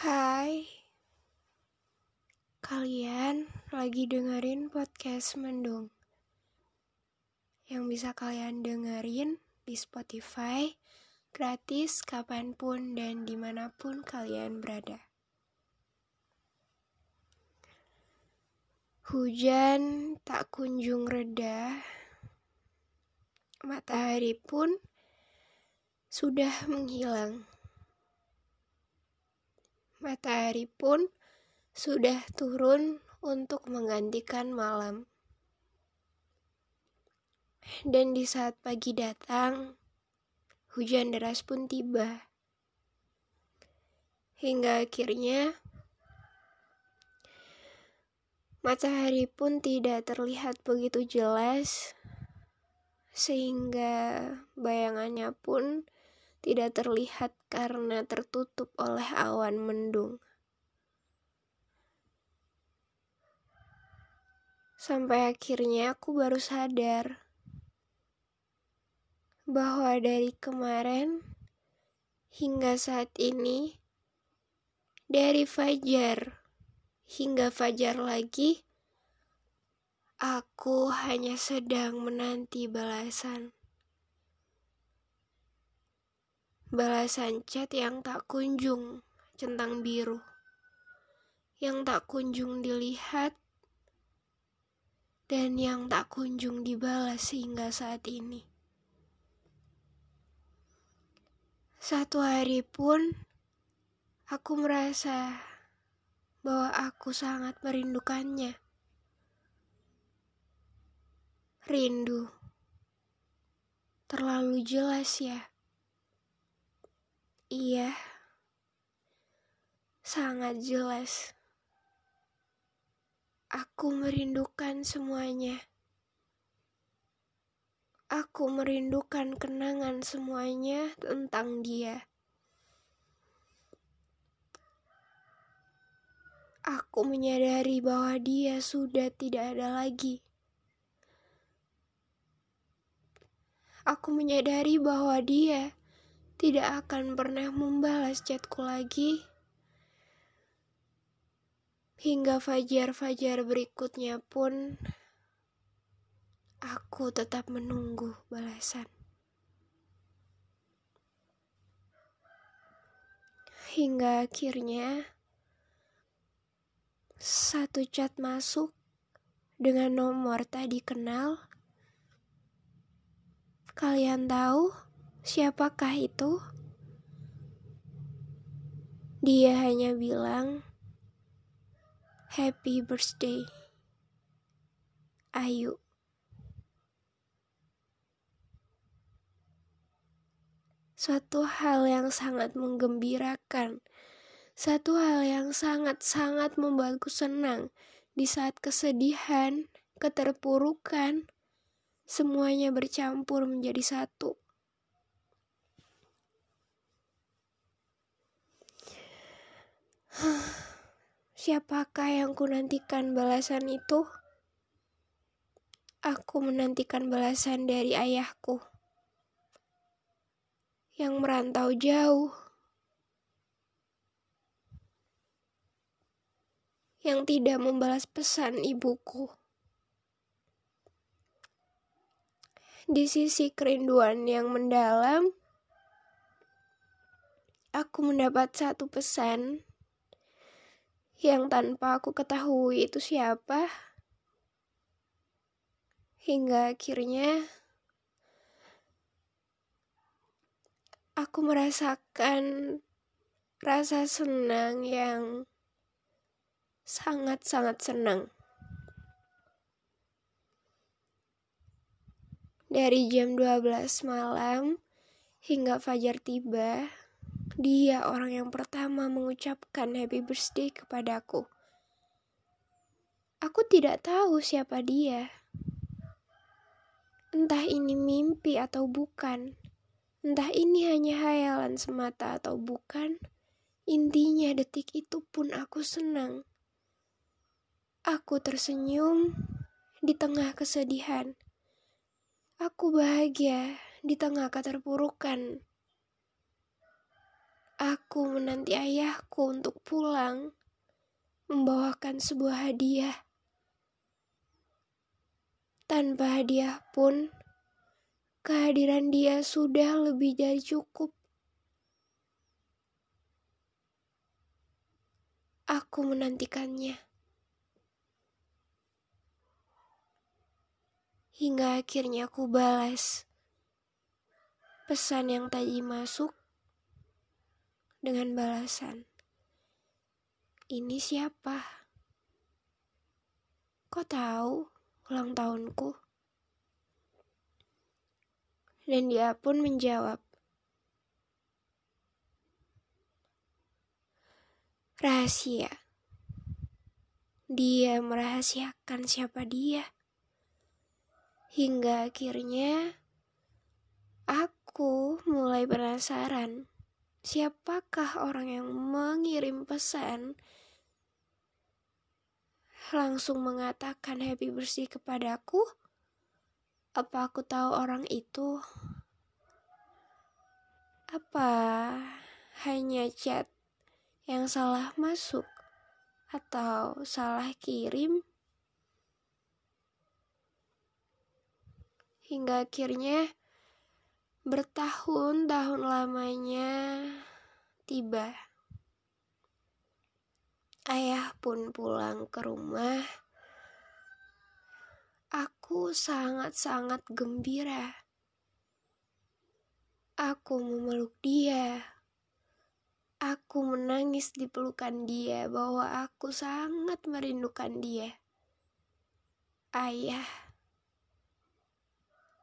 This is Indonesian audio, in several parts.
Hai, kalian lagi dengerin podcast Mendung. Yang bisa kalian dengerin di Spotify gratis kapan pun dan di mana pun kalian berada. Hujan tak kunjung reda, matahari pun sudah menghilang matahari pun sudah turun untuk menggantikan malam. Dan di saat pagi datang, hujan deras pun tiba. Hingga akhirnya matahari pun tidak terlihat begitu jelas, sehingga bayangannya pun tidak terlihat karena tertutup oleh awan mendung. Sampai akhirnya aku baru sadar bahwa dari kemarin hingga saat ini, dari fajar hingga fajar lagi, aku hanya sedang menanti balasan. Balasan chat yang tak kunjung centang biru, yang tak kunjung dilihat, dan yang tak kunjung dibalas hingga saat ini. Satu hari pun aku merasa bahwa aku sangat merindukannya. Rindu terlalu jelas ya. Iya, sangat jelas. Aku merindukan semuanya. Aku merindukan kenangan semuanya tentang dia. Aku menyadari bahwa dia sudah tidak ada lagi. Aku menyadari bahwa dia tidak akan pernah membalas chatku lagi. Hingga fajar-fajar berikutnya pun, aku tetap menunggu balasan. Hingga akhirnya, satu chat masuk dengan nomor tadi kenal. Kalian tahu? Siapakah itu? Dia hanya bilang, "Happy birthday, Ayu." Suatu hal yang sangat menggembirakan, satu hal yang sangat-sangat membuatku senang di saat kesedihan, keterpurukan, semuanya bercampur menjadi satu. Siapakah yang ku nantikan balasan itu? Aku menantikan balasan dari ayahku yang merantau jauh, yang tidak membalas pesan ibuku. Di sisi kerinduan yang mendalam, aku mendapat satu pesan yang tanpa aku ketahui itu siapa. Hingga akhirnya aku merasakan rasa senang yang sangat-sangat senang. Dari jam 12 malam hingga fajar tiba, dia orang yang pertama mengucapkan happy birthday kepadaku. Aku tidak tahu siapa dia. Entah ini mimpi atau bukan. Entah ini hanya hayalan semata atau bukan. Intinya detik itu pun aku senang. Aku tersenyum di tengah kesedihan. Aku bahagia di tengah keterpurukan. Aku menanti ayahku untuk pulang, membawakan sebuah hadiah. Tanpa hadiah pun, kehadiran dia sudah lebih dari cukup. Aku menantikannya. Hingga akhirnya aku balas pesan yang tadi masuk dengan balasan. Ini siapa? Kok tahu ulang tahunku? Dan dia pun menjawab, Rahasia. Dia merahasiakan siapa dia. Hingga akhirnya aku mulai penasaran siapakah orang yang mengirim pesan langsung mengatakan happy bersih kepadaku? Apa aku tahu orang itu? Apa hanya chat yang salah masuk atau salah kirim hingga akhirnya bertahun-tahun lamanya tiba. Ayah pun pulang ke rumah. Aku sangat-sangat gembira. Aku memeluk dia. Aku menangis di pelukan dia bahwa aku sangat merindukan dia. Ayah,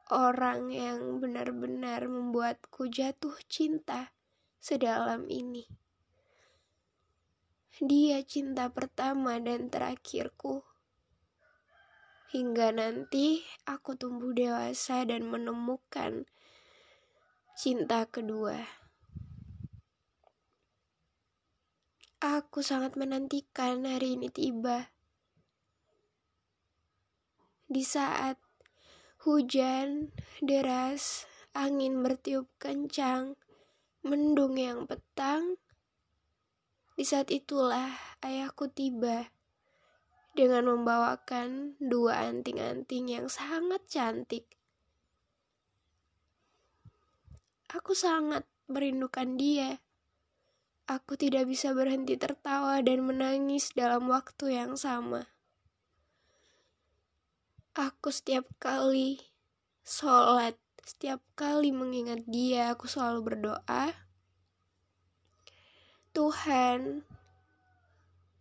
orang yang benar-benar membuatku jatuh cinta sedalam ini. Dia cinta pertama dan terakhirku. Hingga nanti aku tumbuh dewasa dan menemukan cinta kedua. Aku sangat menantikan hari ini tiba. Di saat hujan deras, angin bertiup kencang, mendung yang petang, di saat itulah ayahku tiba dengan membawakan dua anting-anting yang sangat cantik. Aku sangat merindukan dia. Aku tidak bisa berhenti tertawa dan menangis dalam waktu yang sama. Aku setiap kali sholat, setiap kali mengingat dia, aku selalu berdoa. Tuhan,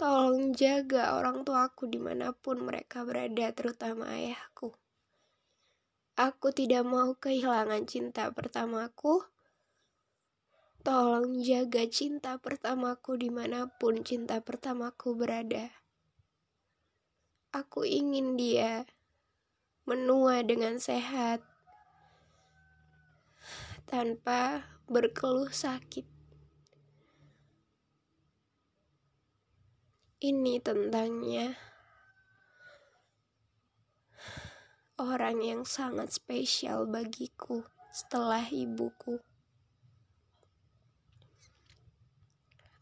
tolong jaga orang tuaku di mana pun mereka berada, terutama ayahku. Aku tidak mau kehilangan cinta pertamaku Tolong jaga cinta pertamaku di mana pun cinta pertamaku berada. Aku ingin dia menua dengan sehat tanpa berkeluh sakit. Ini tentangnya orang yang sangat spesial bagiku setelah ibuku.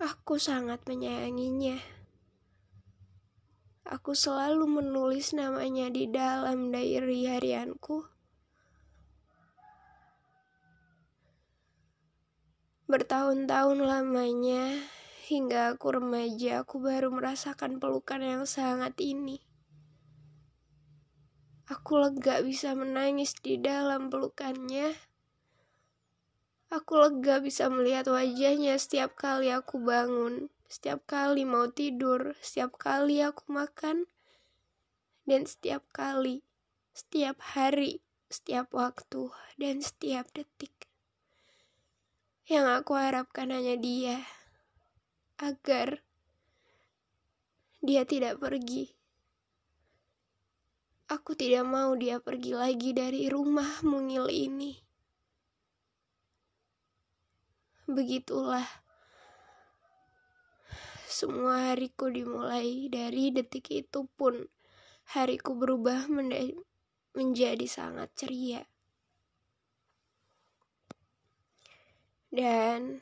Aku sangat menyayanginya. Aku selalu menulis namanya di dalam diary harianku. Bertahun-tahun lamanya, hingga aku remaja, aku baru merasakan pelukan yang sangat ini. Aku lega bisa menangis di dalam pelukannya Aku lega bisa melihat wajahnya setiap kali aku bangun, setiap kali mau tidur, setiap kali aku makan, dan setiap kali, setiap hari, setiap waktu, dan setiap detik. Yang aku harapkan hanya dia, agar dia tidak pergi. Aku tidak mau dia pergi lagi dari rumah mungil ini. Begitulah semua hariku dimulai dari detik itu pun hariku berubah menjadi sangat ceria. Dan